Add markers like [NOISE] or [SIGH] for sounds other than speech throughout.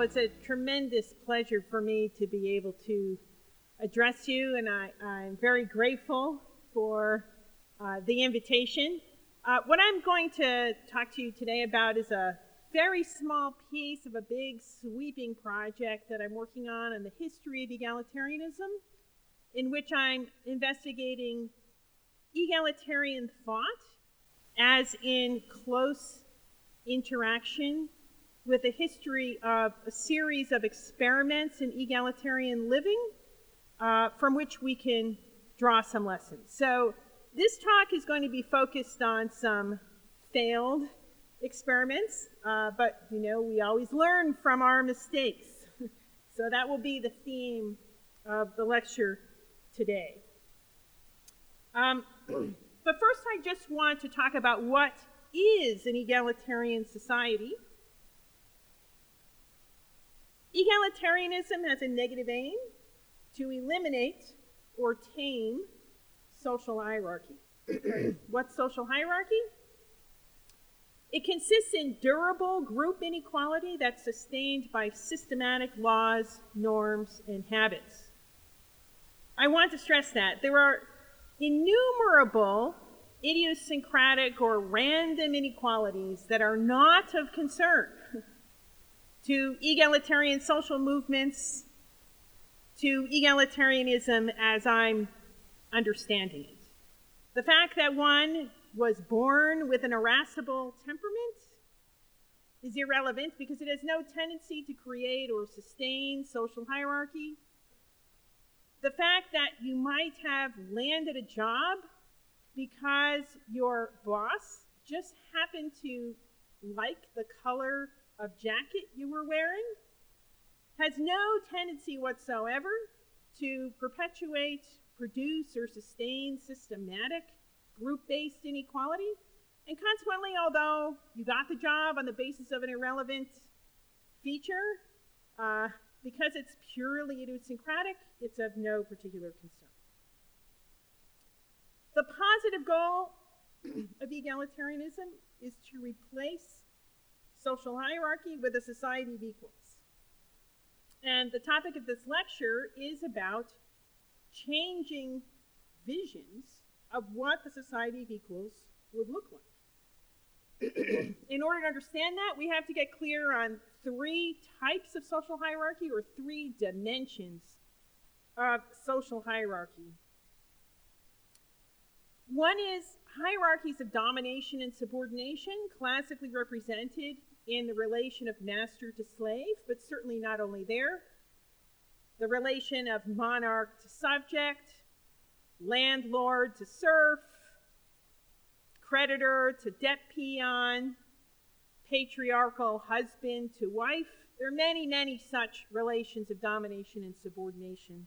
So it's a tremendous pleasure for me to be able to address you, and I, am very grateful for uh, the invitation. Uh, what I'm going to talk to you today about is a very small piece of a big sweeping project that I'm working on on the history of egalitarianism, in which I'm investigating egalitarian thought as in close interaction with a history of a series of experiments in egalitarian living uh, from which we can draw some lessons. So, this talk is going to be focused on some failed experiments, uh, but you know, we always learn from our mistakes. [LAUGHS] so, that will be the theme of the lecture today. Um, [CLEARS THROAT] but first, I just want to talk about what is an egalitarian society. Egalitarianism has a negative aim to eliminate or tame social hierarchy. [CLEARS THROAT] What's social hierarchy? It consists in durable group inequality that's sustained by systematic laws, norms, and habits. I want to stress that. There are innumerable idiosyncratic or random inequalities that are not of concern [LAUGHS] to egalitarian social movements, to egalitarianism as I'm understanding it. The fact that one was born with an irascible temperament is irrelevant because it has no tendency to create or sustain social hierarchy. The fact that you might have landed a job because your boss just happened to like the color of jacket you were wearing has no tendency whatsoever to perpetuate, produce, or sustain systematic group based inequality. And consequently, although you got the job on the basis of an irrelevant feature, uh, because it's purely idiosyncratic, it's of no particular concern. The positive goal [CLEARS THROAT] of egalitarianism is to replace social hierarchy with a society of equals. And the topic of this lecture is about changing visions of what the society of equals would look like. [CLEARS THROAT] In order to understand that, we have to get clear on three types of social hierarchy or three dimensions of social hierarchy. One is hierarchies of domination and subordination, classically represented in the relation of master to slave, but certainly not only there. The relation of monarch to subject, landlord to serf, creditor to debt peon, patriarchal husband to wife. There are many, many such relations of domination and subordination.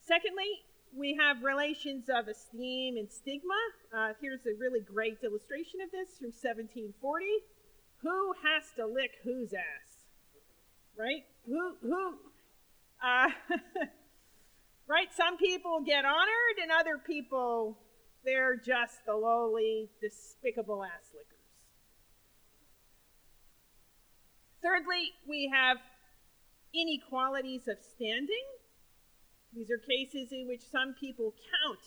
Secondly, we have relations of esteem and stigma. Uh, here's a really great illustration of this from 1740. Who has to lick whose ass? Right? Who, who? Uh, [LAUGHS] right? Some people get honored, and other people, they're just the lowly, despicable ass lickers. Thirdly, we have inequalities of standing. These are cases in which some people count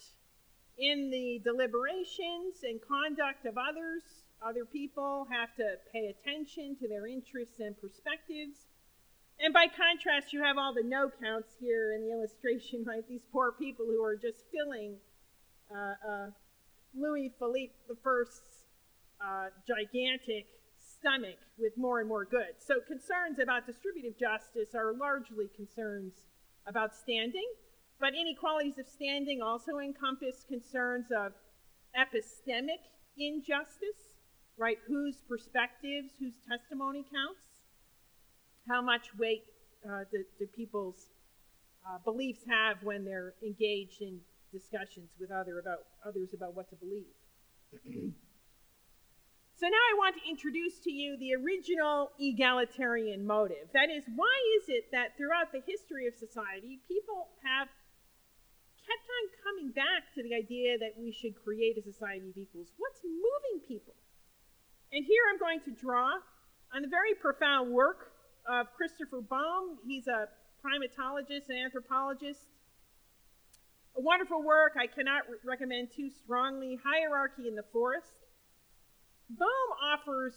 in the deliberations and conduct of others. Other people have to pay attention to their interests and perspectives. And by contrast, you have all the no counts here in the illustration, [LAUGHS] right? These poor people who are just filling uh, uh, Louis Philippe I's uh, gigantic stomach with more and more goods. So concerns about distributive justice are largely concerns about standing. but inequalities of standing also encompass concerns of epistemic injustice, right? Whose perspectives, whose testimony counts? How much weight uh, do, do, people's uh, beliefs have when they're engaged in discussions with other about, others about what to believe? [CLEARS THROAT] So now I want to introduce to you the original egalitarian motive. That is, why is it that throughout the history of society, people have kept on coming back to the idea that we should create a society of equals? What's moving people? And here I'm going to draw on the very profound work of Christopher Boehm. He's a primatologist and anthropologist. A wonderful work I cannot re- recommend too strongly Hierarchy in the Forest. Boehm offers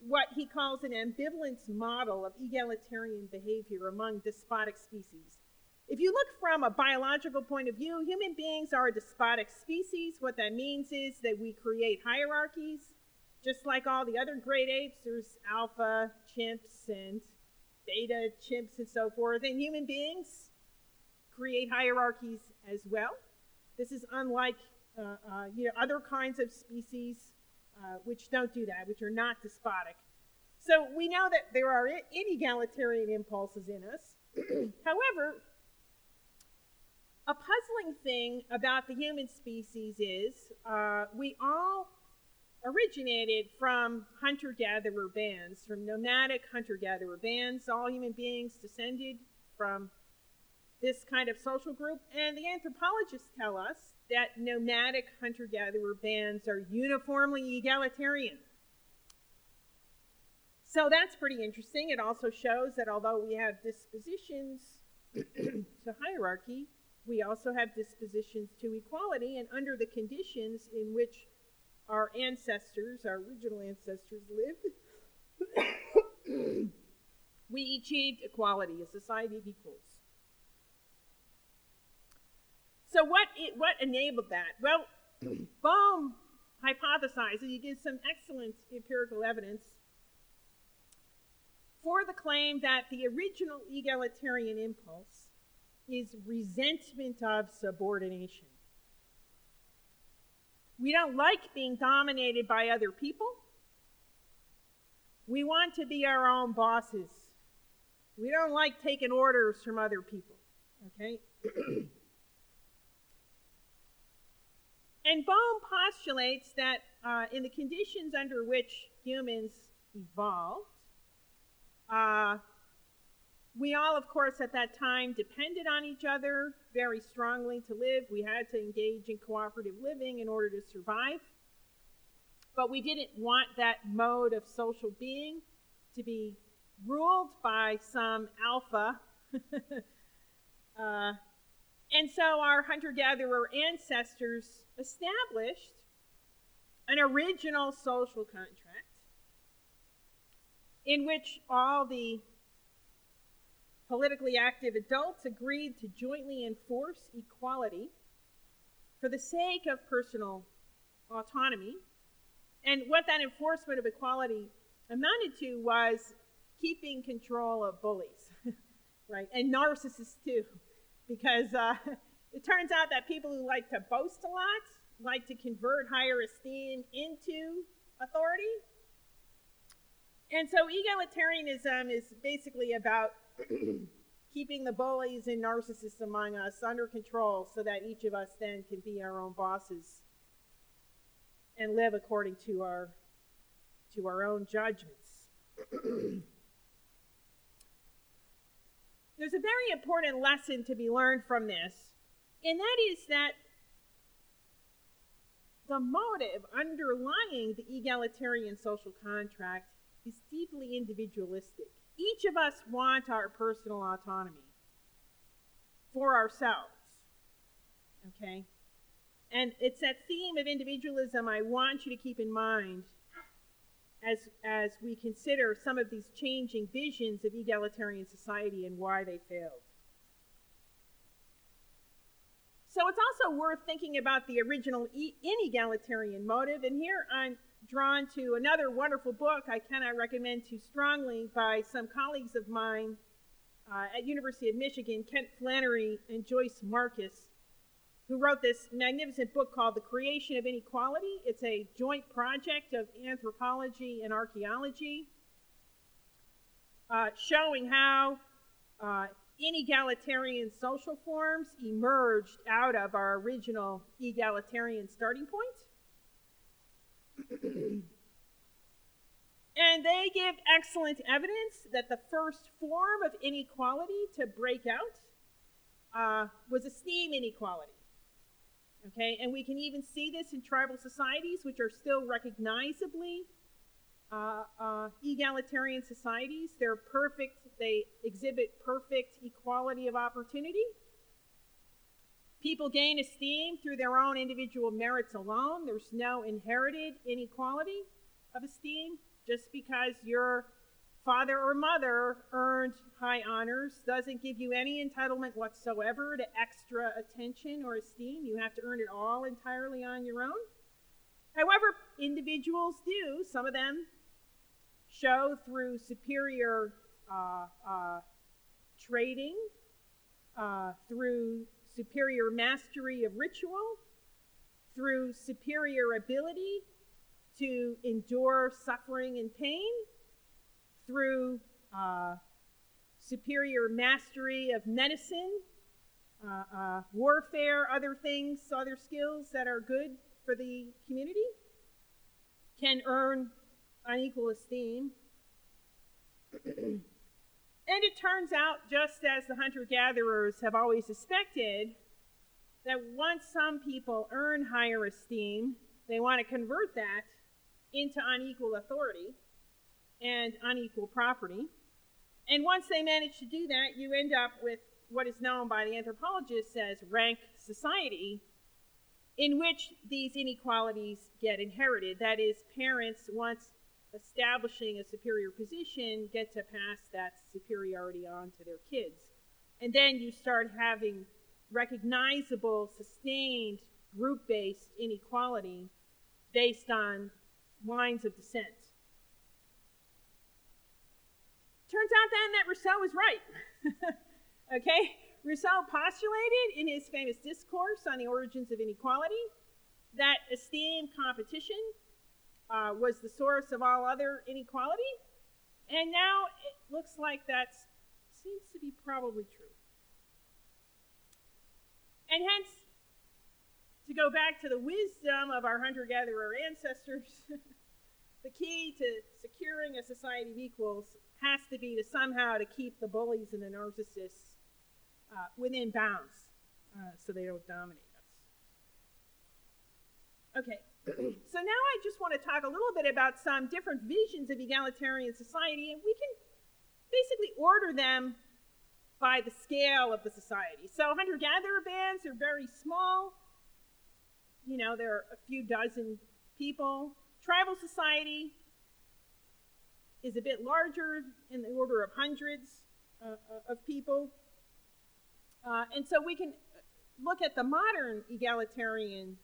what he calls an ambivalence model of egalitarian behavior among despotic species. If you look from a biological point of view, human beings are a despotic species. What that means is that we create hierarchies. Just like all the other great apes, there's alpha chimps and beta chimps and so forth. And human beings create hierarchies as well. This is unlike uh, uh, you know, other kinds of species uh, which don't do that, which are not despotic. So we know that there are inegalitarian impulses in us. [CLEARS THROAT] However, a puzzling thing about the human species is uh, we all originated from hunter gatherer bands, from nomadic hunter gatherer bands. All human beings descended from this kind of social group. And the anthropologists tell us that nomadic hunter gatherer bands are uniformly egalitarian. So that's pretty interesting. It also shows that although we have dispositions [CLEARS THROAT] to hierarchy, we also have dispositions to equality, and under the conditions in which our ancestors, our original ancestors, lived, [COUGHS] we achieved equality, a society of equals. So what it, what enabled that? Well, [CLEARS THROAT] Boehm hypothesized, and he gives some excellent empirical evidence for the claim that the original egalitarian impulse is resentment of subordination. We don't like being dominated by other people. We want to be our own bosses. We don't like taking orders from other people. Okay? [CLEARS THROAT] And Boehm postulates that uh, in the conditions under which humans evolved, uh, we all, of course, at that time depended on each other very strongly to live. We had to engage in cooperative living in order to survive. But we didn't want that mode of social being to be ruled by some alpha [LAUGHS] uh, and so our hunter gatherer ancestors established an original social contract in which all the politically active adults agreed to jointly enforce equality for the sake of personal autonomy. And what that enforcement of equality amounted to was keeping control of bullies, [LAUGHS] right? And narcissists too because uh, [LAUGHS] it turns out that people who like to boast a lot like to convert higher esteem into authority. And so egalitarianism is basically about [CLEARS THROAT] keeping the bullies and narcissists among us under control so that each of us then can be our own bosses and live according to our to our own judgments. [CLEARS THROAT] There's a very important lesson to be learned from this, and that is that the motive underlying the egalitarian social contract is deeply individualistic. Each of us want our personal autonomy for ourselves. Okay? And it's that theme of individualism I want you to keep in mind as, as we consider some of these changing visions of egalitarian society and why they failed. So it's also worth thinking about the original e- inegalitarian motive, and here I'm drawn to another wonderful book I cannot recommend too strongly by some colleagues of mine uh, at University of Michigan, Kent Flannery and Joyce Marcus, who wrote this magnificent book called The Creation of Inequality. It's a joint project of anthropology and archaeology, uh, showing how uh, inegalitarian social forms emerged out of our original egalitarian starting point. and they give excellent evidence that the first form of inequality to break out uh, was esteem inequality. Okay, and we can even see this in tribal societies, which are still recognizably uh, uh, egalitarian societies. They're perfect, they exhibit perfect equality of opportunity. People gain esteem through their own individual merits alone. There's no inherited inequality of esteem. Just because your father or mother earned high honors doesn't give you any entitlement whatsoever to extra attention or esteem. You have to earn it all entirely on your own. However, individuals do. Some of them show through superior uh, uh, trading, uh, through superior mastery of ritual, through superior ability to endure suffering and pain, through uh, superior mastery of medicine, uh, uh, warfare, other things, other skills that are good for the community, can earn unequal esteem. [CLEARS THROAT] and it turns out, just as the hunter gatherers have always suspected, that once some people earn higher esteem, they want to convert that into unequal authority and unequal property. And once they manage to do that, you end up with what is known by the anthropologists as rank society, in which these inequalities get inherited. That is, parents, once establishing a superior position get to pass that superiority on to their kids. And then you start having recognizable, sustained, group based inequality based on lines of descent. Turns out then that Rousseau was right. [LAUGHS] okay? Rousseau postulated in his famous discourse on the origins of inequality that esteem competition uh, was the source of all other inequality. And now it looks like that seems to be probably true. And hence, to go back to the wisdom of our hunter gatherer ancestors, [LAUGHS] the key to securing a society of equals has to be to somehow to keep the bullies and the narcissists uh, within bounds uh, so they don't dominate us. Okay, [CLEARS THROAT] so now I just want to talk a little bit about some different visions of egalitarian society, and we can basically order them by the scale of the society. So hunter gatherer bands are very small. You know, there are a few dozen people. Tribal society is a bit larger in the order of hundreds uh, uh of people. Uh, and so we can look at the modern egalitarian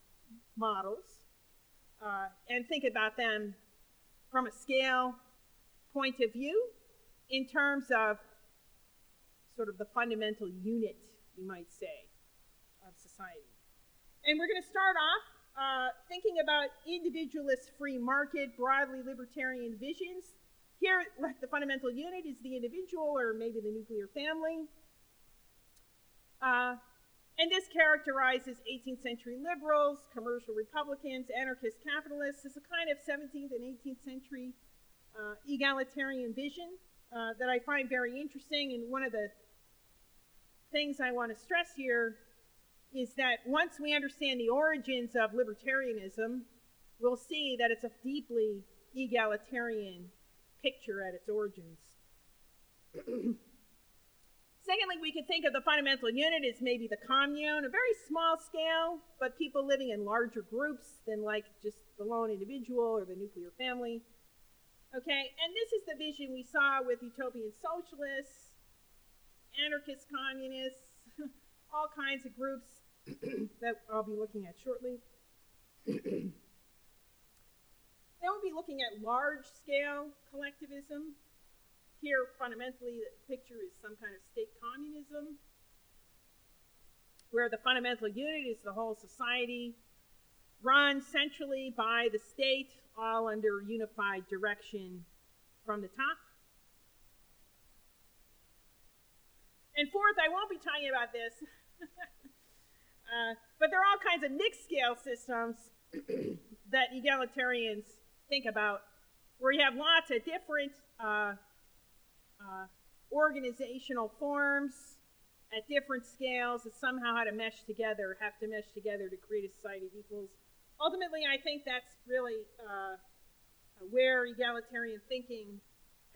models uh, and think about them from a scale point of view in terms of sort of the fundamental unit, you might say, of society. And we're going to start off uh, thinking about individualist free market, broadly libertarian visions. Here, like [LAUGHS] the fundamental unit is the individual or maybe the nuclear family. Uh, and this characterizes 18th century liberals, commercial Republicans, anarchist capitalists as a kind of 17th and 18th century uh, egalitarian vision uh, that I find very interesting. And one of the things I want to stress here is that once we understand the origins of libertarianism, we'll see that it's a deeply egalitarian picture at its origins. [CLEARS THROAT] Secondly, we could think of the fundamental unit as maybe the commune, a very small scale, but people living in larger groups than like just the lone individual or the nuclear family. Okay, and this is the vision we saw with utopian socialists, anarchist communists, [LAUGHS] all kinds of groups that I'll be looking at shortly. then we'll be looking at large scale collectivism, here, fundamentally, the picture is some kind of state communism, where the fundamental unit is the whole society, run centrally by the state, all under unified direction from the top. And fourth, I won't be talking about this, [LAUGHS] uh, but there are all kinds of mixed scale systems [CLEARS THROAT] that egalitarians think about, where you have lots of different uh, uh, organizational forms at different scales that somehow how to mesh together, have to mesh together to create a society of equals. Ultimately, I think that's really uh, where egalitarian thinking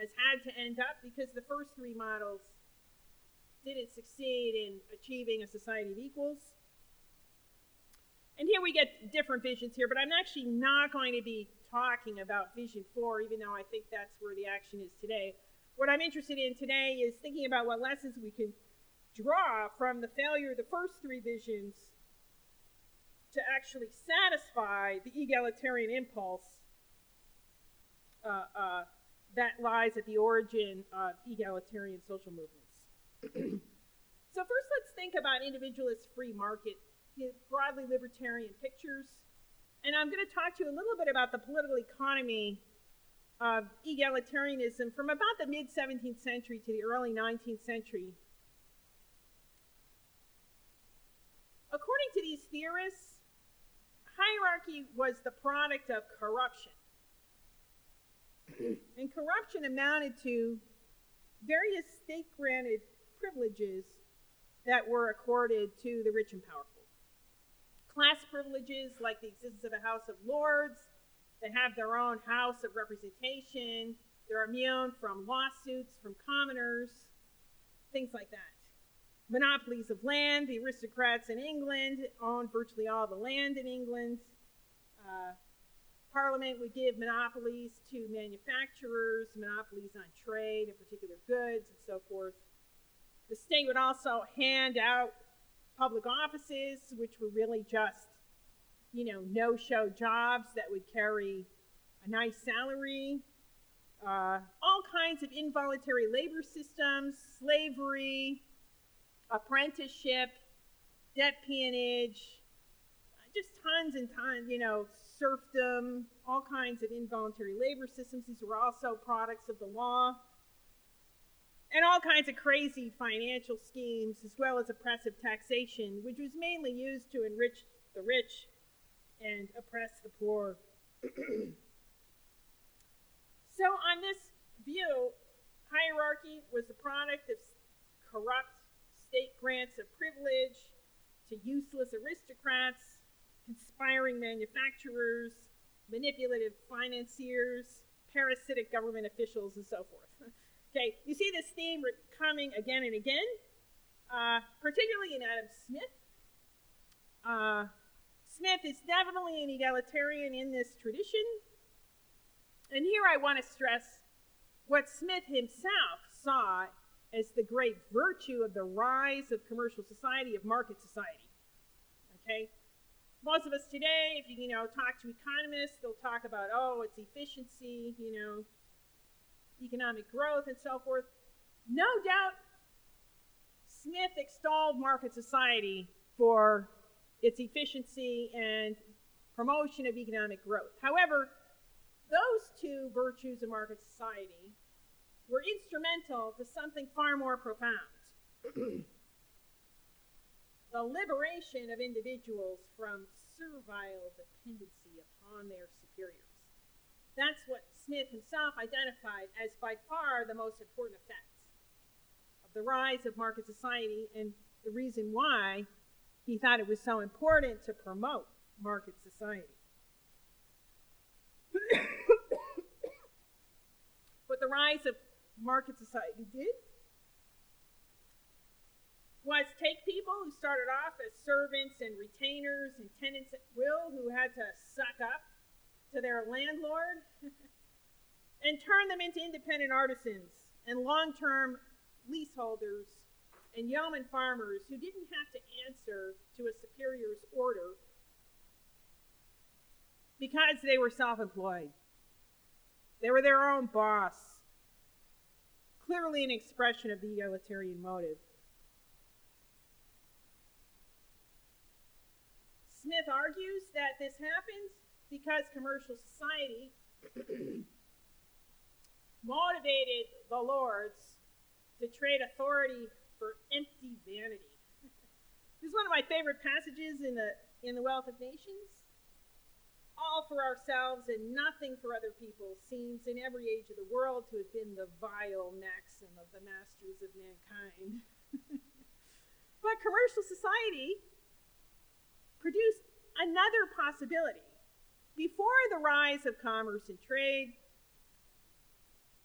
has had to end up because the first three models didn't succeed in achieving a society of equals. And here we get different visions here, but I'm actually not going to be talking about Vision 4, even though I think that's where the action is today. What I'm interested in today is thinking about what lessons we can draw from the failure of the first three visions to actually satisfy the egalitarian impulse uh, uh, that lies at the origin of egalitarian social movements. [CLEARS THROAT] so, first, let's think about individualist free market, know, broadly libertarian pictures. And I'm going to talk to you a little bit about the political economy of egalitarianism from about the mid 17th century to the early 19th century. According to these theorists, hierarchy was the product of corruption. [CLEARS THROAT] and corruption amounted to various state granted privileges that were accorded to the rich and powerful. Class privileges like the existence of a House of Lords, they have their own House of Representation, they're immune from lawsuits from commoners, things like that. Monopolies of land, the aristocrats in England owned virtually all the land in England. Uh, Parliament would give monopolies to manufacturers, monopolies on trade and particular goods, and so forth. The state would also hand out public offices, which were really just, you know, no show jobs that would carry a nice salary. Uh, all kinds of involuntary labor systems, slavery, apprenticeship, debt peonage, just tons and tons, you know, serfdom, all kinds of involuntary labor systems. These were also products of the law. And all kinds of crazy financial schemes, as well as oppressive taxation, which was mainly used to enrich the rich and oppress the poor. [CLEARS THROAT] so, on this view, hierarchy was the product of corrupt state grants of privilege to useless aristocrats conspiring manufacturers, manipulative financiers, parasitic government officials, and so forth. [LAUGHS] okay, you see this theme coming again and again, uh, particularly in Adam Smith. Uh, Smith is definitely an egalitarian in this tradition. And here I want to stress what Smith himself saw as the great virtue of the rise of commercial society, of market society. Okay? most of us today, if you, you know, talk to economists, they'll talk about, oh, it's efficiency, you know, economic growth and so forth. No doubt Smith extolled market society for its efficiency and promotion of economic growth. However, those two virtues of market society were instrumental to something far more profound. [CLEARS THROAT] the liberation of individuals from servile dependency upon their superiors. That's what Smith himself identified as by far the most important effects of the rise of market society and the reason why he thought it was so important to promote market society. [COUGHS] what the rise of market society did was take people who started off as servants and retainers and tenants at will who had to suck up to their landlord [LAUGHS] and turn them into independent artisans and long term leaseholders and yeoman farmers who didn't have to answer to a superior's order because they were self employed. They were their own boss. clearly an expression of the egalitarian motive. Smith argues that this happens because commercial society motivated the lords to trade authority for empty vanity. [LAUGHS] this is one of my favorite passages in the in the Wealth of Nations. All for ourselves and nothing for other people seems in every age of the world to have been the vile maxim of the masters of mankind. [LAUGHS] but commercial society produced another possibility. Before the rise of commerce and trade,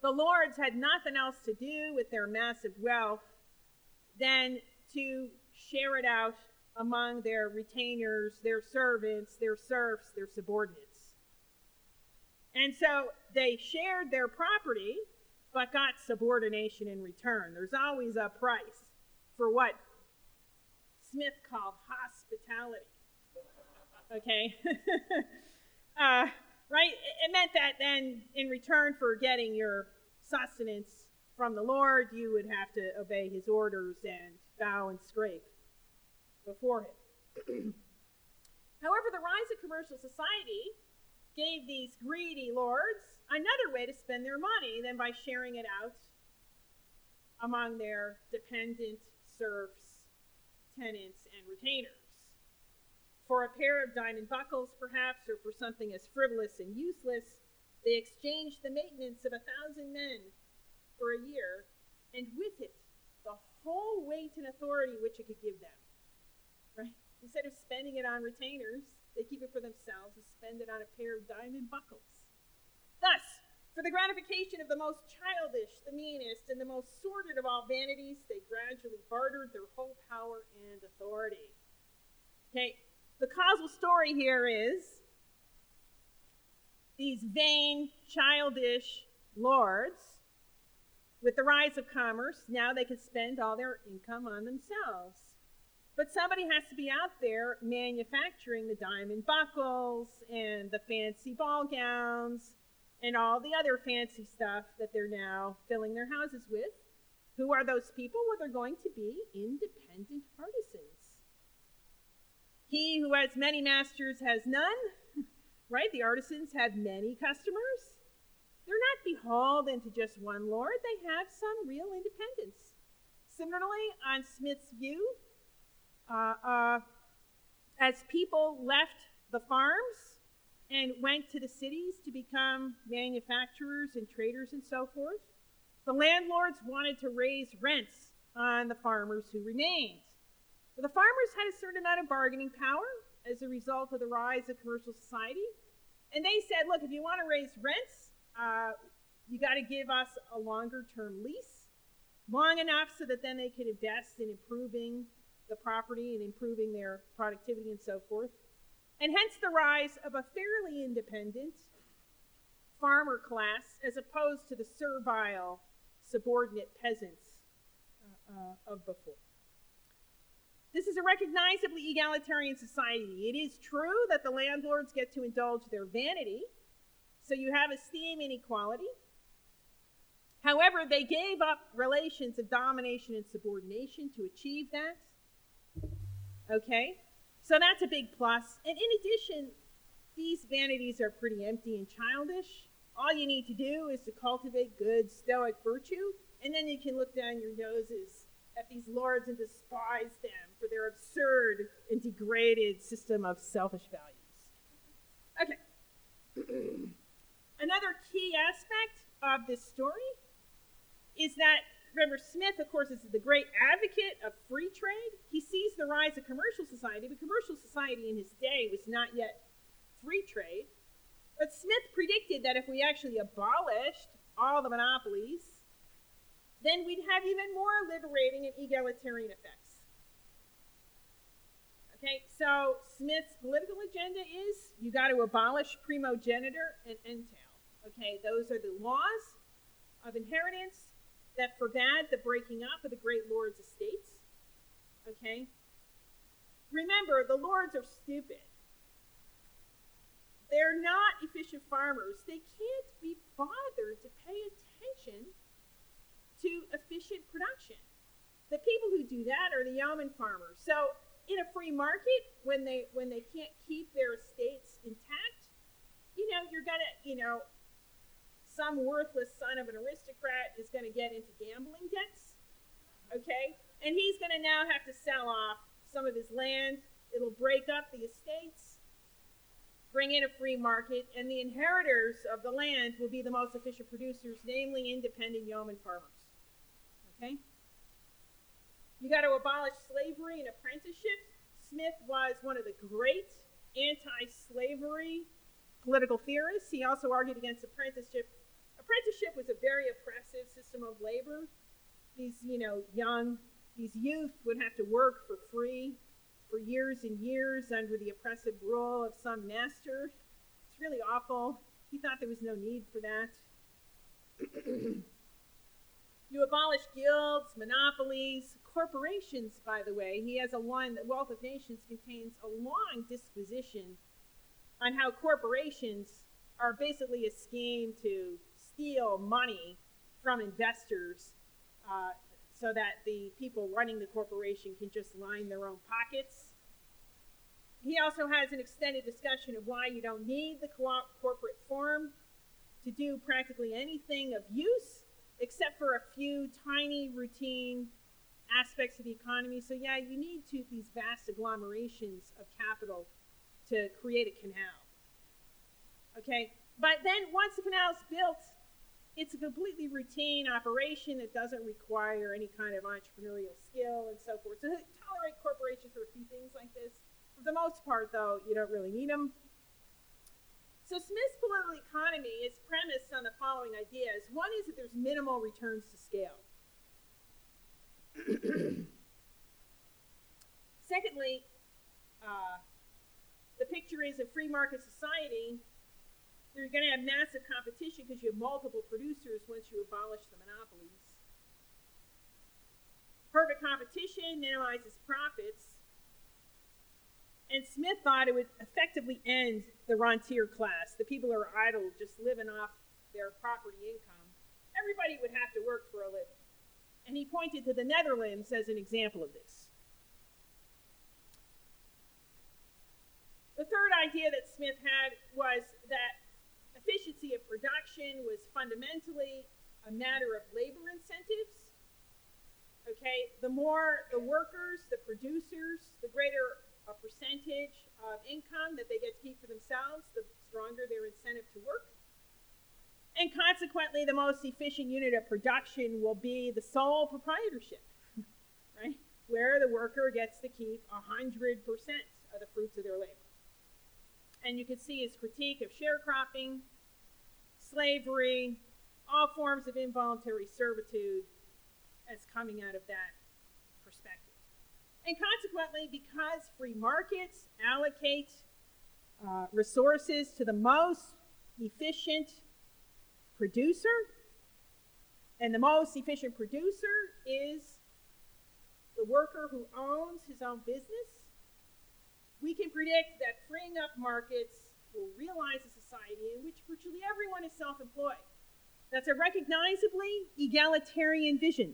the lords had nothing else to do with their massive wealth than to share it out among their retainers, their servants, their serfs, their subordinates. And so they shared their property, but got subordination in return. There's always a price for what Smith called hospitality. Okay? [LAUGHS] uh, right? It meant that then, in return for getting your sustenance from the Lord, you would have to obey his orders and bow and scrape before him. [CLEARS THROAT] However, the rise of commercial society gave these greedy lords another way to spend their money than by sharing it out among their dependent serfs, tenants, and retainers. For a pair of diamond buckles, perhaps, or for something as frivolous and useless, they exchanged the maintenance of a thousand men for a year, and with it, the whole weight and authority which it could give them. Right? Instead of spending it on retainers, they keep it for themselves and spend it on a pair of diamond buckles. Thus, for the gratification of the most childish, the meanest, and the most sordid of all vanities, they gradually bartered their whole power and authority. Okay, the causal story here is these vain, childish lords, with the rise of commerce, now they can spend all their income on themselves. But somebody has to be out there manufacturing the diamond buckles and the fancy ball gowns and all the other fancy stuff that they're now filling their houses with. Who are those people? Well, they're going to be independent artisans. He who has many masters has none, right? The artisans have many customers. They're not beholden to just one lord, they have some real independence. Similarly, on Smith's view, uh, uh, as people left the farms and went to the cities to become manufacturers and traders and so forth, the landlords wanted to raise rents on the farmers who remained. The farmers had a certain amount of bargaining power as a result of the rise of commercial society. And they said, look, if you want to raise rents, uh, you got to give us a longer term lease, long enough so that then they could invest in improving the property and improving their productivity and so forth. And hence the rise of a fairly independent farmer class as opposed to the servile, subordinate peasants uh, uh, of before. This is a recognizably egalitarian society. It is true that the landlords get to indulge their vanity, so you have esteem inequality. However, they gave up relations of domination and subordination to achieve that. Okay? So that's a big plus. And in addition, these vanities are pretty empty and childish. All you need to do is to cultivate good stoic virtue, and then you can look down your noses at these lords and despise them for their absurd and degraded system of selfish values. Okay. [CLEARS THROAT] Another key aspect of this story is that, remember, Smith, of course, is the great advocate of free trade. He sees the rise of commercial society, but commercial society in his day was not yet free trade. But Smith predicted that if we actually abolished all the monopolies then we'd have even more liberating and egalitarian effects. Okay, so Smith's political agenda is you got to abolish primogeniture and entail. Okay, those are the laws of inheritance that forbade the breaking up of the great lord's estates. Okay? Remember, the lords are stupid. They're not efficient farmers. They can't be bothered to pay attention to efficient production. The people who do that are the yeoman farmers. So in a free market, when they when they can't keep their estates intact, you know, you're gonna, you know, some worthless son of an aristocrat is gonna get into gambling debts. Okay? And he's gonna now have to sell off some of his land. It'll break up the estates, bring in a free market, and the inheritors of the land will be the most efficient producers, namely independent yeoman farmers. Okay? You got to abolish slavery and apprenticeships. Smith was one of the great anti slavery political theorists. He also argued against apprenticeship. Apprenticeship was a very oppressive system of labor. These, you know, young, these youth would have to work for free for years and years under the oppressive rule of some master. It's really awful. He thought there was no need for that. [CLEARS THROAT] you abolish guilds, monopolies, corporations, by the way, he has a line that Wealth of Nations contains a long disquisition on how corporations are basically a scheme to steal money from investors uh, so that the people running the corporation can just line their own pockets. He also has an extended discussion of why you don't need the co- corporate form to do practically anything of use except for a few tiny routine aspects of the economy. So yeah, you need to these vast agglomerations of capital to create a canal. Okay, but then once the canal is built, it's a completely routine operation that doesn't require any kind of entrepreneurial skill and so forth. So tolerate corporations for a few things like this. For the most part, though, you don't really need them. So Smith's political economy is premised on the following ideas. One is that there's minimal returns to scale. [CLEARS THROAT] Secondly, uh, the picture is a free market society. You're going to have massive competition because you have multiple producers once you abolish the monopolies. Perfect competition minimizes profits. And Smith thought it would effectively end the rentier class, the people who are idle, just living off their property income. Everybody would have to work for a living. And he pointed to the Netherlands as an example of this. The third idea that Smith had was that efficiency of production was fundamentally a matter of labor incentives. Okay, the more the workers, the producers, the greater a percentage of income that they get to keep for themselves, the stronger their incentive to work. And consequently, the most efficient unit of production will be the sole proprietorship, [LAUGHS] right? Where the worker gets to keep 100% of the fruits of their labor. And you can see his critique of sharecropping, slavery, all forms of involuntary servitude as coming out of that. And consequently, because free markets allocate uh, resources to the most efficient producer, and the most efficient producer is the worker who owns his own business, we can predict that freeing up markets will realize a society in which virtually everyone is self employed. That's a recognizably egalitarian vision,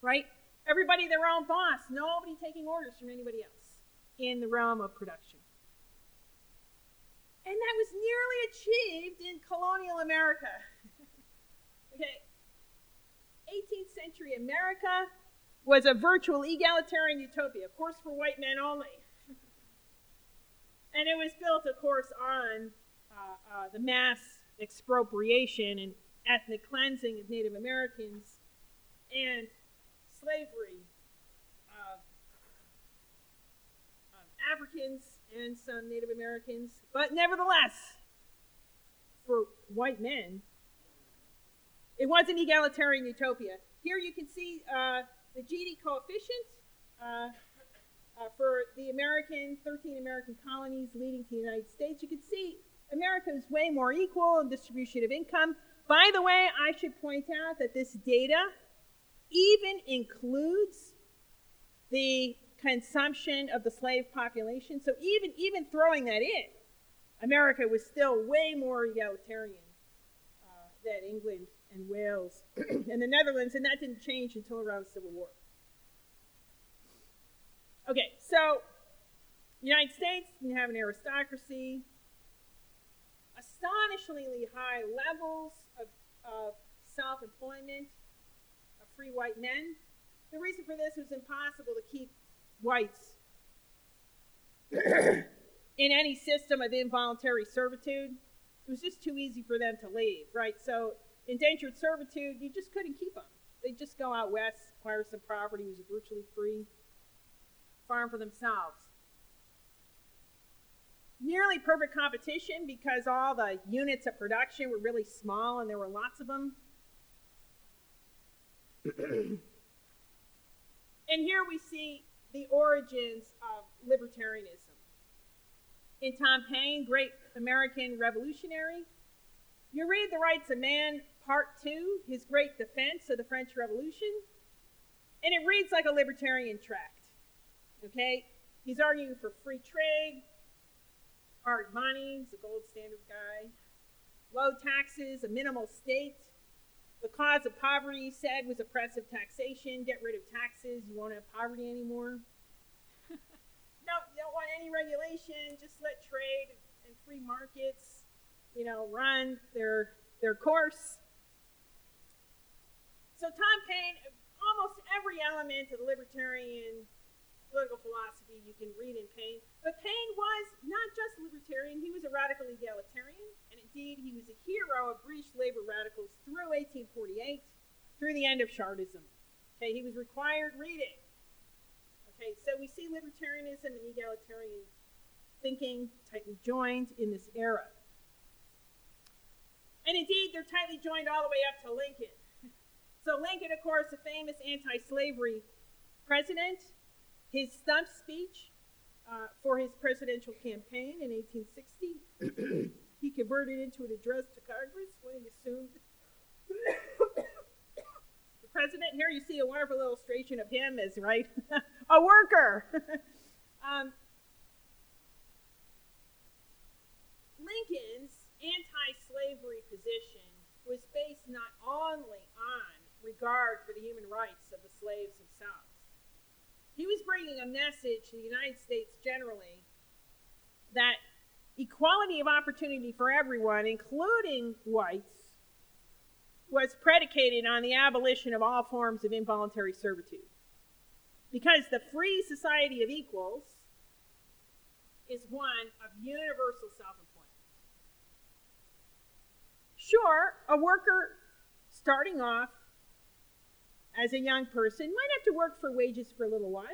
right? Everybody their own boss, nobody taking orders from anybody else in the realm of production. And that was nearly achieved in colonial America. [LAUGHS] okay. 18th century America was a virtual egalitarian utopia, of course, for white men only. and it was built, of course, on uh, uh, the mass expropriation and ethnic cleansing of Native Americans and slavery of Africans and some Native Americans. But nevertheless, for white men, it was an egalitarian utopia. Here you can see uh, the Gini coefficient uh, uh, for the American, 13 American colonies leading to the United States. You can see America is way more equal in distribution of income. By the way, I should point out that this data even includes the consumption of the slave population. So even even throwing that in, America was still way more egalitarian uh, than England and Wales [CLEARS THROAT] and the Netherlands, and that didn't change until around the Civil War. Okay, so United States, you have an aristocracy, astonishingly high levels of, of self employment of free white men. The reason for this was impossible to keep whites [COUGHS] in any system of involuntary servitude. It was just too easy for them to leave, right? So, indentured servitude, you just couldn't keep them. They'd just go out west, acquire some property, was virtually free, farm for themselves. Nearly perfect competition because all the units of production were really small and there were lots of them. [CLEARS THROAT] and here we see the origins of libertarianism. In Tom Paine, great American revolutionary, you read The Rights of Man, Part 2, his great defense of the French Revolution, and it reads like a libertarian tract. Okay? He's arguing for free trade, hard money, he's a gold standard guy, low taxes, a minimal state, the cause of poverty, he said, was oppressive taxation. Get rid of taxes, you won't have poverty anymore. [LAUGHS] no, you don't want any regulation. Just let trade and free markets, you know, run their their course. So Tom Paine, almost every element of the libertarian political philosophy you can read in Paine. But Paine was not just libertarian, he was a radical egalitarian, indeed he was a hero of British labor radicals through 1848, through the end of Chartism. Okay, he was required reading. Okay, so we see libertarianism and egalitarian thinking tightly joined in this era. And indeed, they're tightly joined all the way up to Lincoln. So, Lincoln, of course, a famous anti slavery president, his stump speech uh, for his presidential campaign in 1860, he converted into an address to Congress when he assumed the president. Here you see a wonderful illustration of him as, right, [LAUGHS] a worker. [LAUGHS] um, Lincoln's anti slavery position was based not only on regard for the human rights of the slaves themselves, he was bringing a message to the United States generally that equality of opportunity for everyone, including whites, was predicated on the abolition of all forms of involuntary servitude. Because the free society of equals is one of universal self employment. Sure, a worker starting off as a young person might have to work for wages for a little while.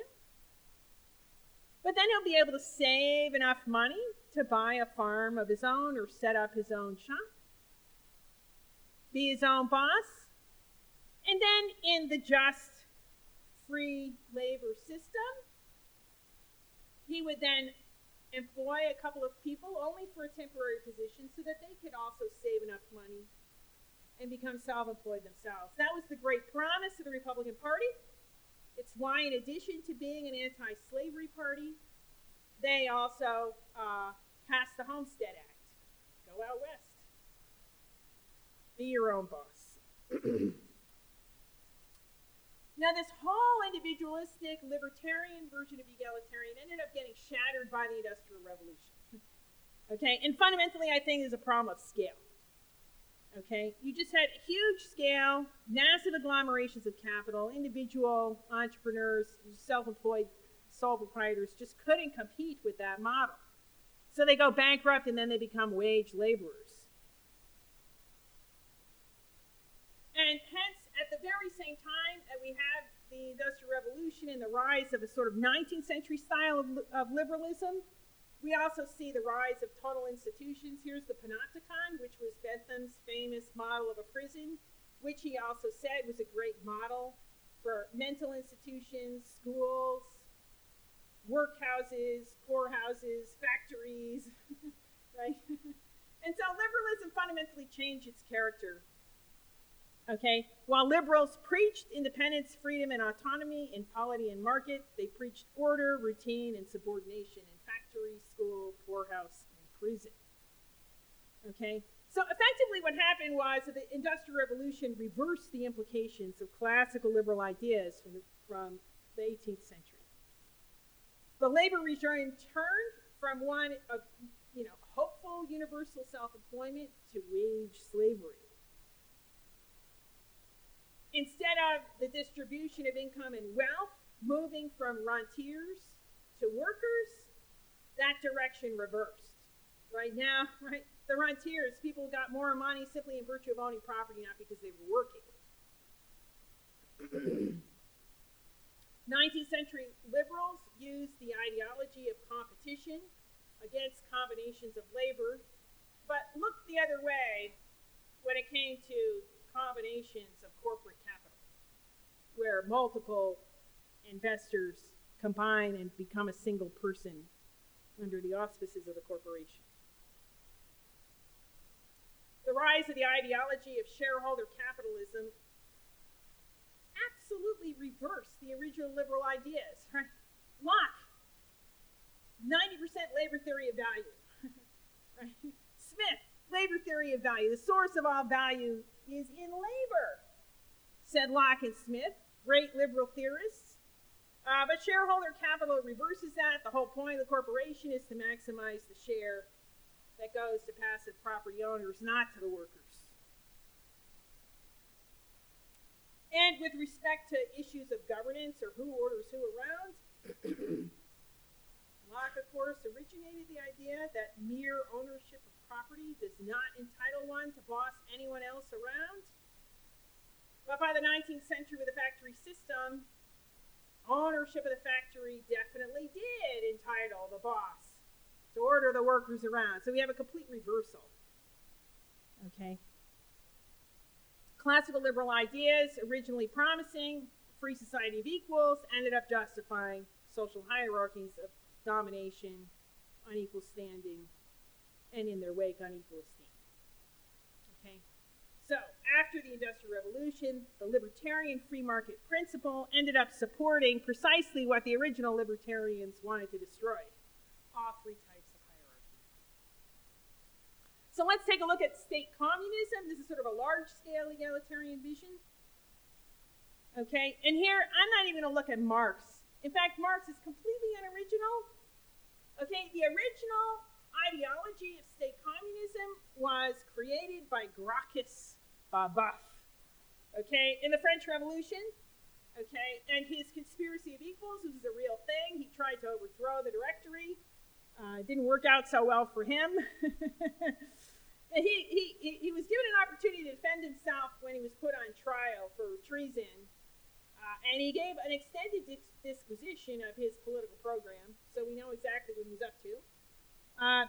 But then he'll be able to save enough money to buy a farm of his own or set up his own shop, be his own boss, and then in the just free labor system, he would then employ a couple of people only for a temporary position so that they could also save enough money and become self employed themselves. That was the great promise of the Republican Party. It's why, in addition to being an anti slavery party, they also uh, passed the Homestead Act. Go out west, be your own boss. [CLEARS THROAT] now, this whole individualistic, libertarian version of egalitarian ended up getting shattered by the Industrial Revolution. [LAUGHS] okay, and fundamentally, I think, there's a problem of scale. Okay, you just had huge scale, massive agglomerations of capital, individual entrepreneurs, self employed sole proprietors just couldn't compete with that model. So they go bankrupt and then they become wage laborers. And hence, at the very same time that we have the Industrial Revolution and the rise of a sort of 19th century style of, of liberalism, we also see the rise of total institutions. Here's the Panopticon, which was Bentham's famous model of a prison, which he also said was a great model for mental institutions, schools, workhouses, poorhouses, factories, [LAUGHS] right? and so liberalism fundamentally changed its character. Okay, while liberals preached independence, freedom, and autonomy in polity and market, they preached order, routine, and subordination in factory, school, poorhouse, and prison. Okay? So effectively, what happened was that the Industrial Revolution reversed the implications of classical liberal ideas from the, from the 18th century. The labor regime turned from one of, you know, hopeful universal self-employment to wage slavery. Instead of the distribution of income and wealth moving from rentiers to workers, that direction reversed. Right now, [LAUGHS] right, the rentiers, people got more money simply in virtue of owning property, not because they were working. [CLEARS THROAT] 19th century liberals used the ideology of competition against combinations of labor, but looked the other way when it came to combinations of corporate capital, where multiple investors combine and become a single person under the auspices of the corporation. The rise of the ideology of shareholder capitalism absolutely reversed the original liberal ideas. Right? Locke, 90% labor theory of value. [LAUGHS] right? Smith, labor theory of value. The source of all value is in labor, said Locke and Smith, great liberal theorists. Uh, but shareholder capital reverses that. The whole point of the corporation is to maximize the share that goes to passive property owners, not to the workers. And with respect to issues of governance or who orders who around, [COUGHS] Locke, of course, originated the idea that mere ownership of property does not entitle one to boss anyone else around. But by the 19th century, with the factory system, ownership of the factory definitely did entitle the boss to order the workers around. So we have a complete reversal. Okay? Classical liberal ideas, originally promising free society of equals, ended up justifying social hierarchies of domination, unequal standing, and in their wake, unequal esteem. Okay? So, after the Industrial Revolution, the libertarian free market principle ended up supporting precisely what the original libertarians wanted to destroy three types so let's take a look at state communism. This is sort of a large scale egalitarian vision. Okay, and here I'm not even going to look at Marx. In fact, Marx is completely unoriginal. Okay, the original ideology of state communism was created by Gracchus Babeuf. Okay, in the French Revolution. Okay, and his conspiracy of equals was a real thing. He tried to overthrow the Directory. Uh, it didn't work out so well for him. [LAUGHS] he, he, he was given an opportunity to defend himself when he was put on trial for treason. Uh, and he gave an extended dis- disquisition of his political program, so we know exactly what he was up to. Uh,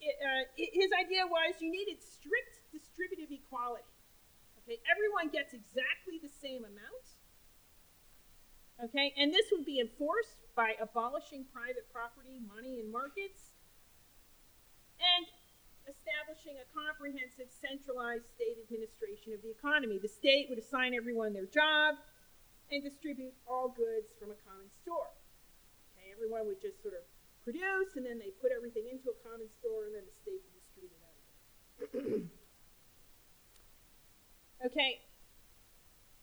it, uh, it, his idea was you needed strict distributive equality. Okay, everyone gets exactly the same amount. Okay, and this would be enforced by abolishing private property, money, and markets. Establishing a comprehensive centralized state administration of the economy. The state would assign everyone their job and distribute all goods from a common store. Okay, everyone would just sort of produce and then they put everything into a common store and then the state would distribute it [CLEARS THROAT] okay.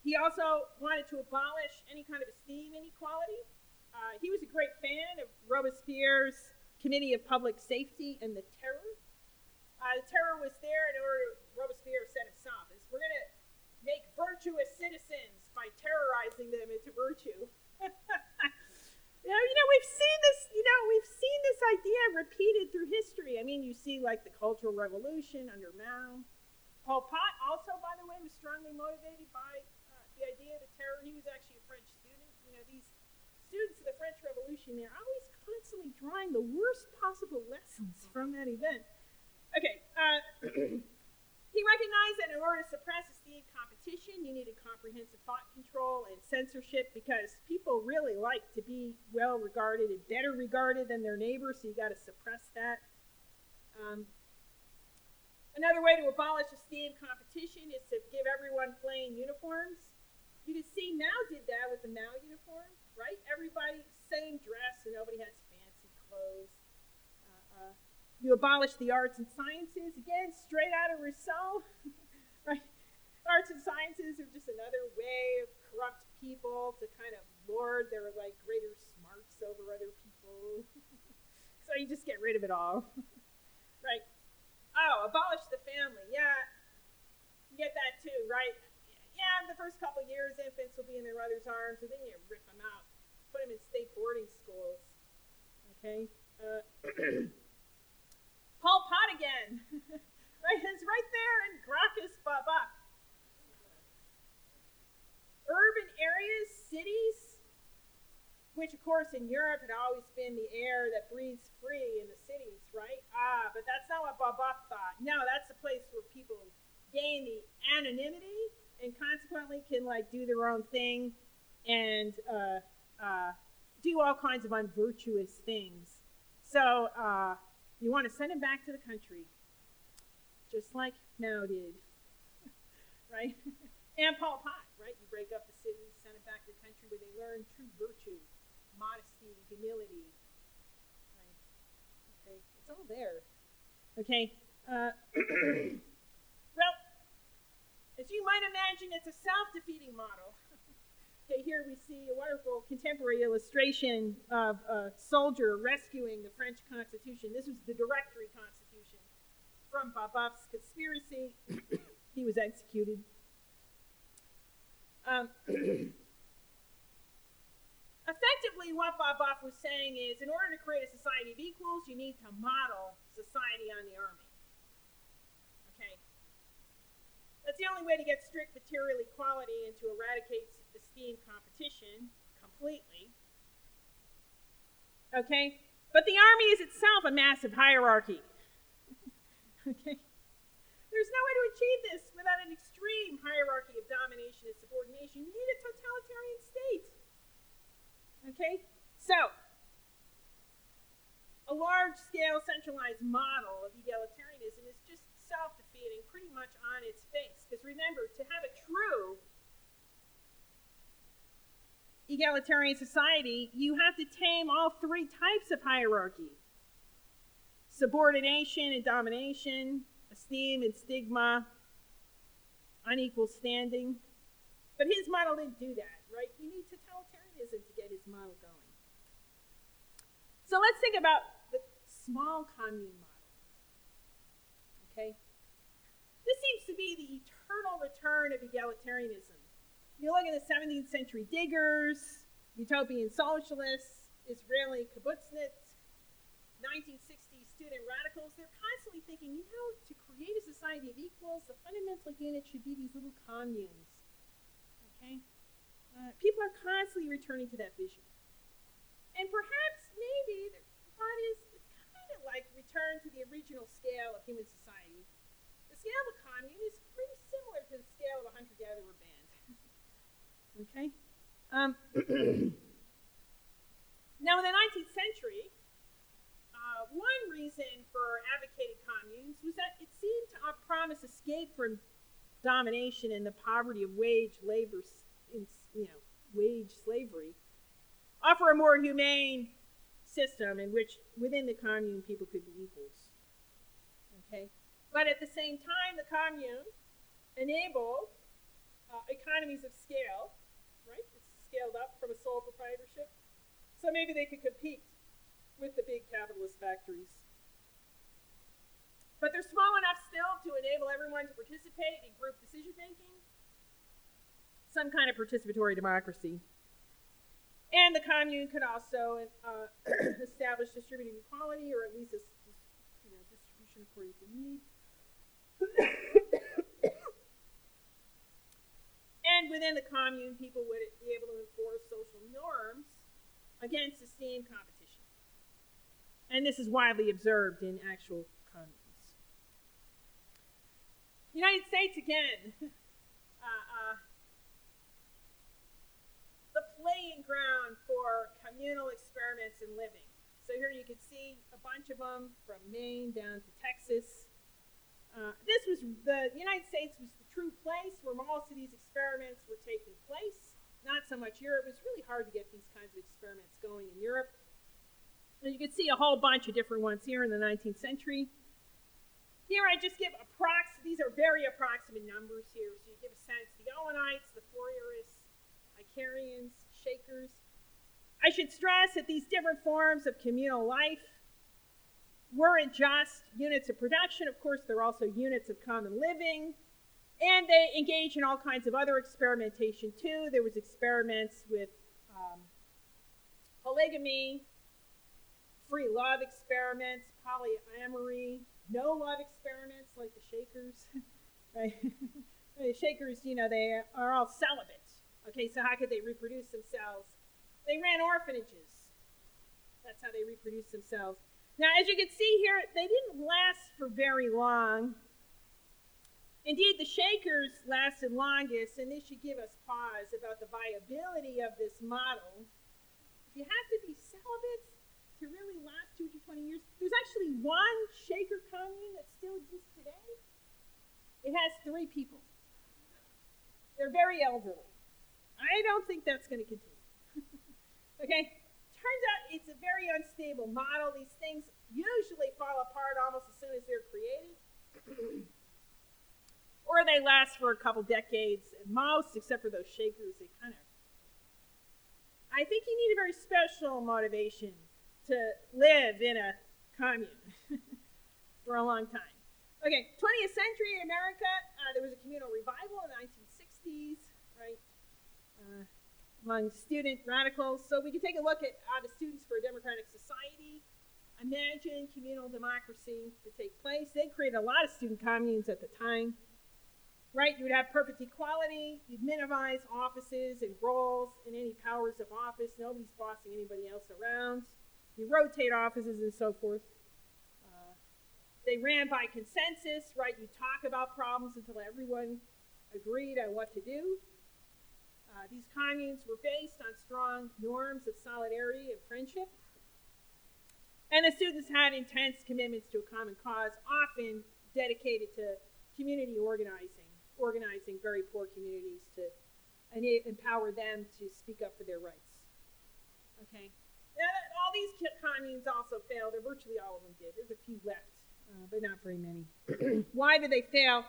He also wanted to abolish any kind of esteem inequality. Uh, he was a great fan of Robespierre's Committee of Public Safety and the Terror. Uh, the terror was there in order, Robespierre said himself, is we're going to make virtuous citizens by terrorizing them into virtue. [LAUGHS] you, know, you know, we've seen this, you know, we've seen this idea repeated through history. I mean, you see like the Cultural Revolution under Mao. Pol Pot also, by the way, was strongly motivated by uh, the idea of the terror. He was actually a French student. You know, these students of the French Revolution, they're always constantly drawing the worst possible lessons from that event. Okay. Uh, [CLEARS THROAT] he recognized that in order to suppress esteemed competition, you needed comprehensive thought control and censorship because people really like to be well regarded and better regarded than their neighbors, so you got to suppress that. Um, another way to abolish esteemed competition is to give everyone plain uniforms. You can see Mao did that with the Mao uniform, right? Everybody same dress, and nobody has fancy clothes. You abolish the arts and sciences, again, straight out of Rousseau. [LAUGHS] right? Arts and sciences are just another way of corrupt people to kind of lord their like greater smarts over other people. [LAUGHS] so you just get rid of it all. [LAUGHS] right? Oh, abolish the family. Yeah, you get that too, right? Yeah, the first couple years, infants will be in their mother's arms, and then you rip them out, put them in state boarding schools. Okay? Uh, [CLEARS THROAT] Pol Pot again. [LAUGHS] right? It's right there in Gracchus Babeuf. Urban areas, cities, which of course in Europe had always been the air that breathes free in the cities, right? Ah, but that's not what Babeuf thought. No, that's the place where people gain the anonymity and consequently can like do their own thing and uh, uh, do all kinds of unvirtuous things. So uh, you want to send them back to the country, just like Mao did, [LAUGHS] right? [LAUGHS] and Pol Pot, right? You break up the city, send them back to the country where they learn true virtue, modesty, humility. Right? Okay, it's all there. Okay. Uh, [CLEARS THROAT] well, as you might imagine, it's a self-defeating model. Okay, here we see a wonderful contemporary illustration of a soldier rescuing the French Constitution. This was the Directory Constitution from Babeuf's conspiracy. [COUGHS] he was executed. Um, [COUGHS] effectively, what Babeuf was saying is in order to create a society of equals, you need to model society on the army. Okay? That's the only way to get strict material equality and to eradicate competition completely. Okay? But the army is itself a massive hierarchy. okay? There's no way to achieve this without an extreme hierarchy of domination and subordination. You need a totalitarian state. Okay? So, a large scale centralized model of egalitarianism is just self defeating pretty much on its face. Because remember, to have a true egalitarian society, you have to tame all three types of hierarchy subordination and domination, esteem and stigma, unequal standing. But his model didn't do that, right? You need totalitarianism to get his model going. So let's think about the small commune model. Okay? This seems to be the eternal return of egalitarianism you look at the 17th century diggers, utopian socialists, Israeli kibbutzniks, 1960s student radicals, they're constantly thinking, you know, to create a society of equals, the fundamental unit should be these little communes. Okay? Uh, people are constantly returning to that vision. And perhaps, maybe, the thought is it's kind of like return to the original scale of human society. The scale of a commune is pretty similar to the scale of a hunter gatherer band. Okay? Um, [CLEARS THROAT] now, in the 19th century, uh, one reason for advocating communes was that it seemed to promise escape from domination and the poverty of wage labor, in, you know, wage slavery, offer a more humane system in which within the commune people could be equals. Okay? But at the same time, the commune enabled uh, economies of scale scaled up from a sole proprietorship. So maybe they could compete with the big capitalist factories. But they're small enough still to enable everyone to participate in group decision making, some kind of participatory democracy. And the commune could also uh, [COUGHS] establish distributive equality, or at least a you know, distribution according to need. [COUGHS] And within the commune, people would be able to enforce social norms against esteemed competition. And this is widely observed in actual communes. United States again. [LAUGHS] Uh, uh, the playing ground for communal experiments in living. So here you can see a bunch of them from Maine down to Texas. Uh, this was the United States was the true place where most of these experiments were taking place. Not so much Europe. It was really hard to get these kinds of experiments going in Europe. And you can see a whole bunch of different ones here in the 19th century. Here I just give approx. These are very approximate numbers here, so you give a sense. The Owenites, the Fourierists, Icarians, Shakers. I should stress that these different forms of communal life weren't just units of production. Of course, they're also units of common living. And they engage in all kinds of other experimentation too. There was experiments with um, polygamy, free love experiments, polyamory, no love experiments like the Shakers. [LAUGHS] right? [LAUGHS] the Shakers, you know, they are all celibate. Okay, so how could they reproduce themselves? They ran orphanages. That's how they reproduced themselves. Now, as you can see here, they didn't last for very long. Indeed, the Shakers lasted longest, and this should give us pause about the viability of this model. If you have to be celibate to really last two to 20 years, there's actually one Shaker commune that still exists today. It has three people. They're very elderly. I don't think that's going to continue. [LAUGHS] okay? Turns out it's a very unstable model. These things usually fall apart almost as soon as they're created. [CLEARS THROAT] or they last for a couple decades at most, except for those shakers. They kind of. I think you need a very special motivation to live in a commune [LAUGHS] for a long time. Okay, 20th century in America, uh, there was a communal revival in the 1960s, right? Uh, among student radicals. So we can take a look at how the Students for a Democratic Society imagine communal democracy to take place. They created a lot of student communes at the time. Right, you would have perfect equality. You'd minimize offices and roles and any powers of office. Nobody's bossing anybody else around. You rotate offices and so forth. Uh, they ran by consensus, right? You talk about problems until everyone agreed on what to do. Uh, these communes were based on strong norms of solidarity and friendship. And the students had intense commitments to a common cause, often dedicated to community organizing, organizing very poor communities to empower them to speak up for their rights. Okay. Now, all these communes also failed, or virtually all of them did. There's a few left, uh, but not very many. [CLEARS THROAT] Why did they fail?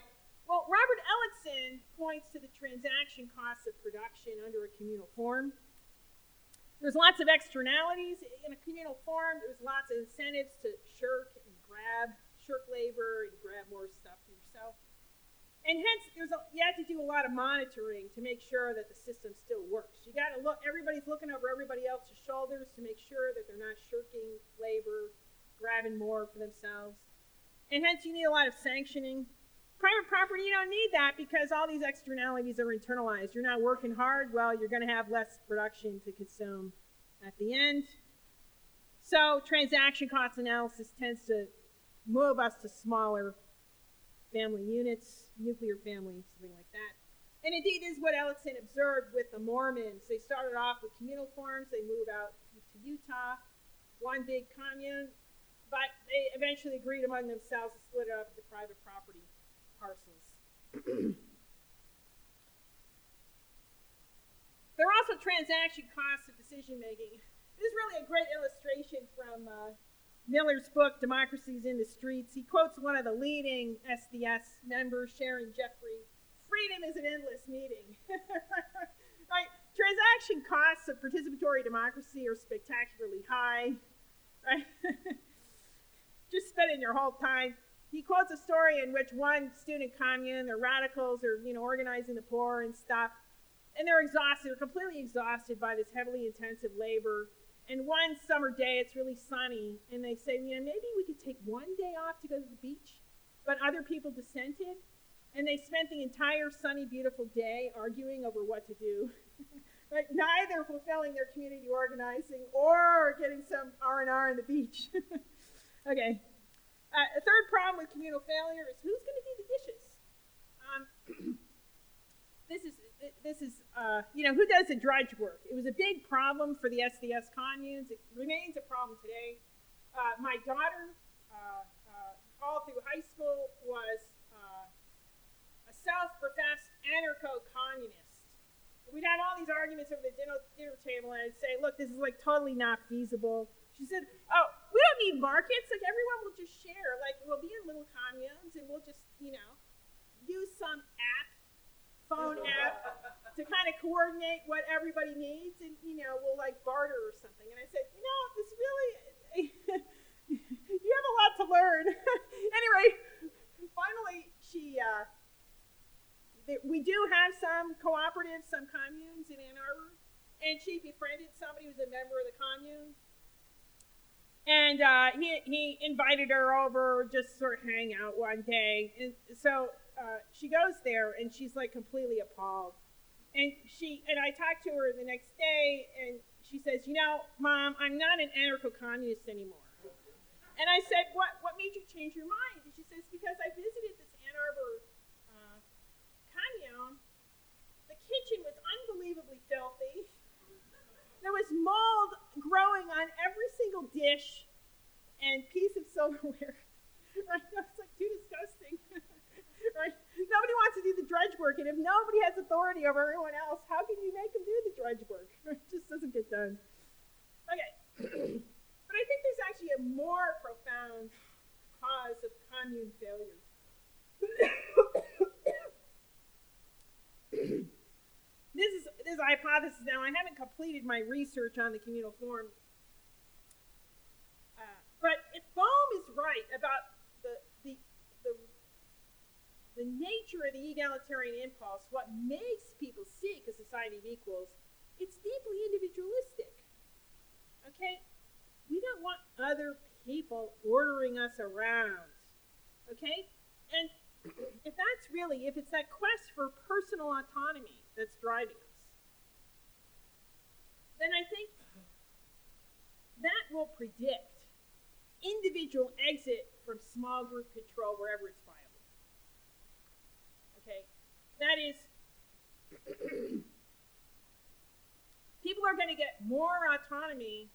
Well, Robert Ellickson points to the transaction costs of production under a communal form. There's lots of externalities in a communal form. There's lots of incentives to shirk and grab, shirk labor and grab more stuff for yourself. And hence, there's a, you have to do a lot of monitoring to make sure that the system still works. You got to look. Everybody's looking over everybody else's shoulders to make sure that they're not shirking labor, grabbing more for themselves. And hence, you need a lot of sanctioning Private property, you don't need that because all these externalities are internalized. You're not working hard, well, you're going to have less production to consume at the end. So, transaction cost analysis tends to move us to smaller family units, nuclear families, something like that. And indeed, is what Ellickson observed with the Mormons. They started off with communal farms, they moved out to Utah, one big commune, but they eventually agreed among themselves to split it up into private property parcels. [CLEARS THROAT] there are also transaction costs of decision making. This is really a great illustration from uh, Miller's book, Democracy Is in the Streets. He quotes one of the leading SDS members, Sharon Jeffrey Freedom is an endless meeting. [LAUGHS] right? Transaction costs of participatory democracy are spectacularly high. Right? [LAUGHS] Just spending your whole time he quotes a story in which one student commune, the radicals are, you know, organizing the poor and stuff, and they're exhausted, they're completely exhausted by this heavily intensive labor. And one summer day, it's really sunny, and they say, you know, maybe we could take one day off to go to the beach. But other people dissented, and they spent the entire sunny, beautiful day arguing over what to do. [LAUGHS] right? Neither fulfilling their community organizing or getting some R and R on the beach. [LAUGHS] okay. Uh, a third problem with communal failure is who's going to do the dishes? Um, [CLEARS THROAT] this is this is uh, you know who does the drudge work? It was a big problem for the SDS communes. It remains a problem today. Uh, my daughter, uh, uh, all through high school, was uh, a self-professed anarcho-communist. We'd have all these arguments over the dinner, dinner table, and I'd say, "Look, this is like totally not feasible." She said, oh, we don't need markets. Like everyone will just share. Like we'll be in little communes and we'll just, you know, use some app, phone app, to kind of coordinate what everybody needs, and you know, we'll like barter or something. And I said, you know, this really, [LAUGHS] you have a lot to learn. [LAUGHS] anyway, finally, she. Uh, we do have some cooperatives, some communes in Ann Arbor, and she befriended somebody who's a member of the commune. And uh, he, he invited her over just sort of hang out one day. And so uh, she goes there and she's like completely appalled. And she and I talked to her the next day and she says, You know, Mom, I'm not an anarcho communist anymore. And I said, What what made you change your mind? And she says, Because I visited this Ann Arbor uh, commune. The kitchen was. There was mold growing on every single dish and piece of silverware. [LAUGHS] right? It's like too disgusting. [LAUGHS] right? Nobody wants to do the drudge work, and if nobody has authority over everyone else, how can you make them do the drudge work? [LAUGHS] it just doesn't get done. Okay. [CLEARS THROAT] but I think there's actually a more profound cause of commune failure. this is this is hypothesis now. I haven't completed my research on the communal form. Uh, but if Boehm is right about the, the, the, the nature of the egalitarian impulse, what makes people seek a society of equals, it's deeply individualistic. Okay? We don't want other people ordering us around. Okay? And [CLEARS THROAT] if that's really, if it's that quest for personal autonomy that's driving us, then I think that will predict individual exit from small group control wherever it's viable. Okay? That is, [CLEARS THROAT] people are going to get more autonomy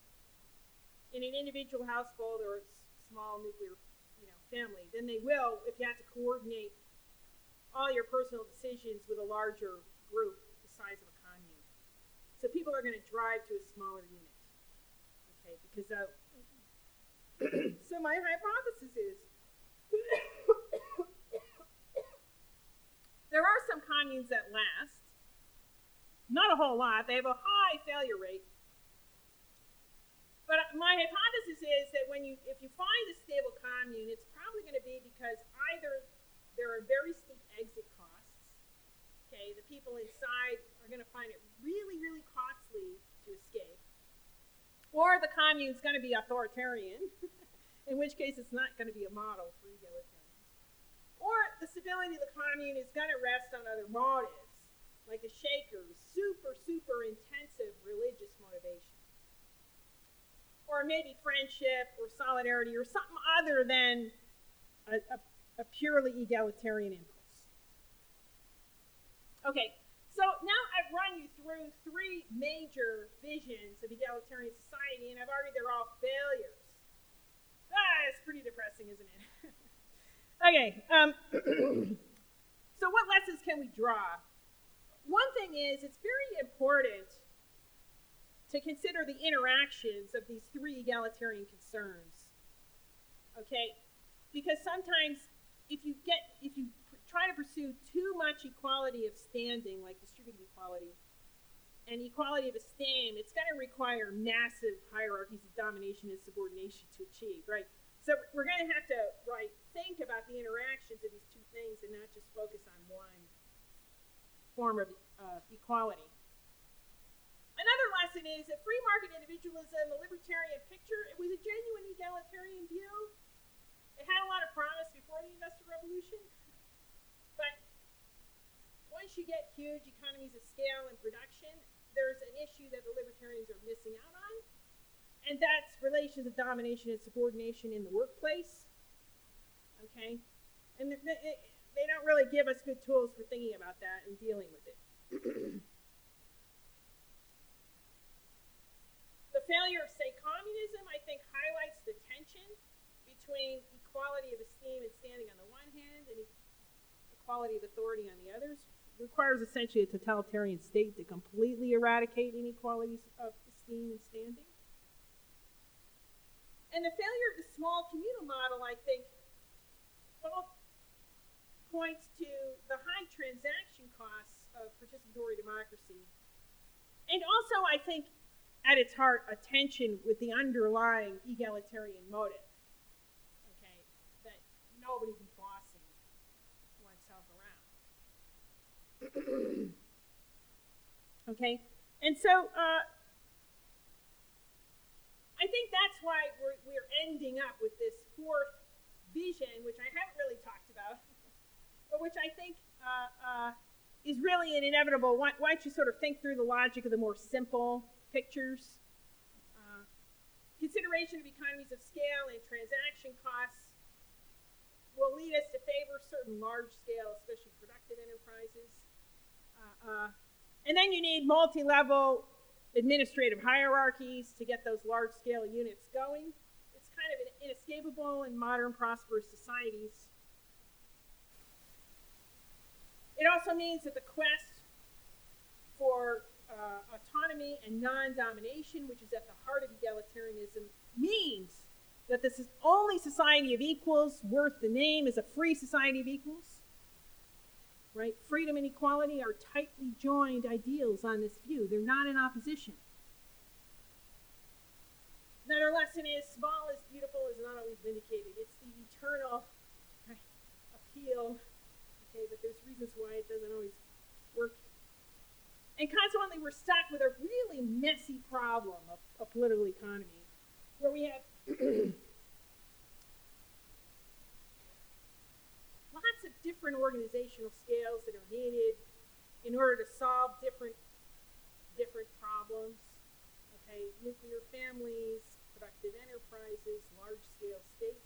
in an individual household or a small nuclear you know, family than they will if you have to coordinate all your personal decisions with a larger group the size of a so people are going to drive to a smaller unit. Okay, because uh, [COUGHS] so my hypothesis is [COUGHS] there are some communes that last. Not a whole lot. They have a high failure rate. But my hypothesis is that when you, if you find a stable commune, it's probably going to be because either there are very steep exit costs. Okay, the people inside are going to find it really, really costly to escape. Or the commune's going to be authoritarian, [LAUGHS] in which case it's not going to be a model for egalitarians. Or the stability of the commune is going to rest on other motives, like the Shakers, super, super intensive religious motivation. Or maybe friendship or solidarity or something other than a, a, a purely egalitarian impulse. Okay, so now I've run you through three major visions of egalitarian society, and I've argued they're all failures. Ah, it's pretty depressing, isn't it? [LAUGHS] okay, um, [CLEARS THROAT] so what lessons can we draw? One thing is, it's very important to consider the interactions of these three egalitarian concerns. Okay? Because sometimes if you get if you try to pursue too much equality of standing, like distributed equality, and equality of esteem, it's going to require massive hierarchies of domination and subordination to achieve, right? So we're going to have to, right, think about the interactions of these two things and not just focus on one form of uh, equality. Another lesson is that free market individualism, the libertarian picture, it was a genuine egalitarian view. It had a lot of promise before the Industrial Revolution. But once you get huge economies of scale and production, there's an issue that the libertarians are missing out on, and that's relations of domination and subordination in the workplace. Okay? And th- th- they don't really give us good tools for thinking about that and dealing with it. [CLEARS THROAT] the failure of, say, communism, I think, highlights the tension between equality of esteem and standing on the one hand and equality of authority on the others requires essentially a totalitarian state to completely eradicate inequalities of esteem and standing. And the failure of the small communal model, I think, points to the high transaction costs of participatory democracy. And also, I think, at its heart, a tension with the underlying egalitarian motive. Okay, that nobody be bossing oneself around. [CLEARS THROAT] okay, and so uh, I think that's why we're, we're ending up with this fourth vision, which I haven't really talked about, [LAUGHS] but which I think uh, uh, is really an inevitable. Why, why don't you sort of think through the logic of the more simple pictures? Uh, consideration of economies of scale and transaction costs will lead us to favor certain large scale, especially productive enterprises. Uh, uh, and then you need multi level administrative hierarchies to get those large scale units going. It's kind of inescapable in modern prosperous societies. It also means that the quest for uh, autonomy and non domination, which is at the heart of egalitarianism, means that this is only society of equals worth the name is a free society of equals right? Freedom and equality are tightly joined ideals on this view. They're not in opposition. Another lesson is small is beautiful is not always vindicated. It's the eternal right, appeal. Okay, but there's reasons why it doesn't always work. And consequently, we're stuck with a really messy problem of, of political economy, where we have [CLEARS THROAT] different organizational scales that are needed in order to solve different different problems. Okay, nuclear families, productive enterprises, large scale states.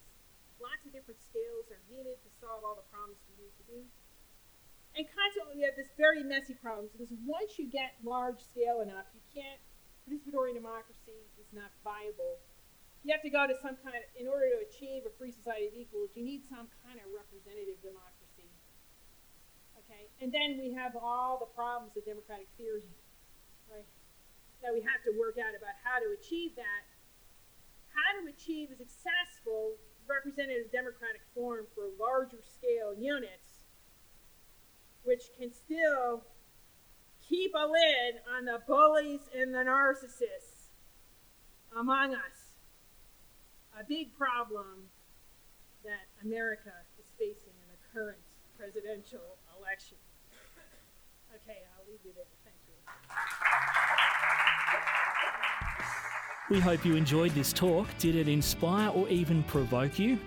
Lots of different scales are needed to solve all the problems we need to do. And consequently, we have this very messy problem because once you get large scale enough, you can't, participatory democracy is not viable you have to go to some kind of, in order to achieve a free society of equals, you need some kind of representative democracy. Okay? And then we have all the problems of democratic theory, right? That we have to work out about how to achieve that. How to achieve a successful representative democratic form for larger scale units, which can still keep a lid on the bullies and the narcissists among us a big problem that America is facing in the current presidential election. Okay, I'll leave you there. Thank you. We hope you enjoyed this talk. Did it inspire or even provoke you?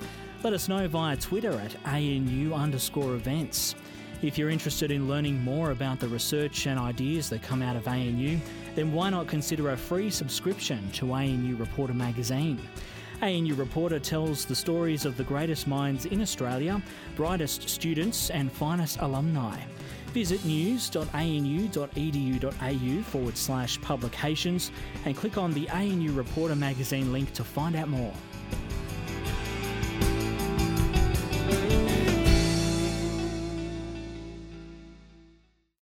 Let us know via Twitter at ANU underscore events. If you're interested in learning more about the research and ideas that come out of ANU, then why not consider a free subscription to ANU Reporter magazine? ANU Reporter tells the stories of the greatest minds in Australia, brightest students, and finest alumni. Visit news.anu.edu.au forward slash publications and click on the ANU Reporter magazine link to find out more.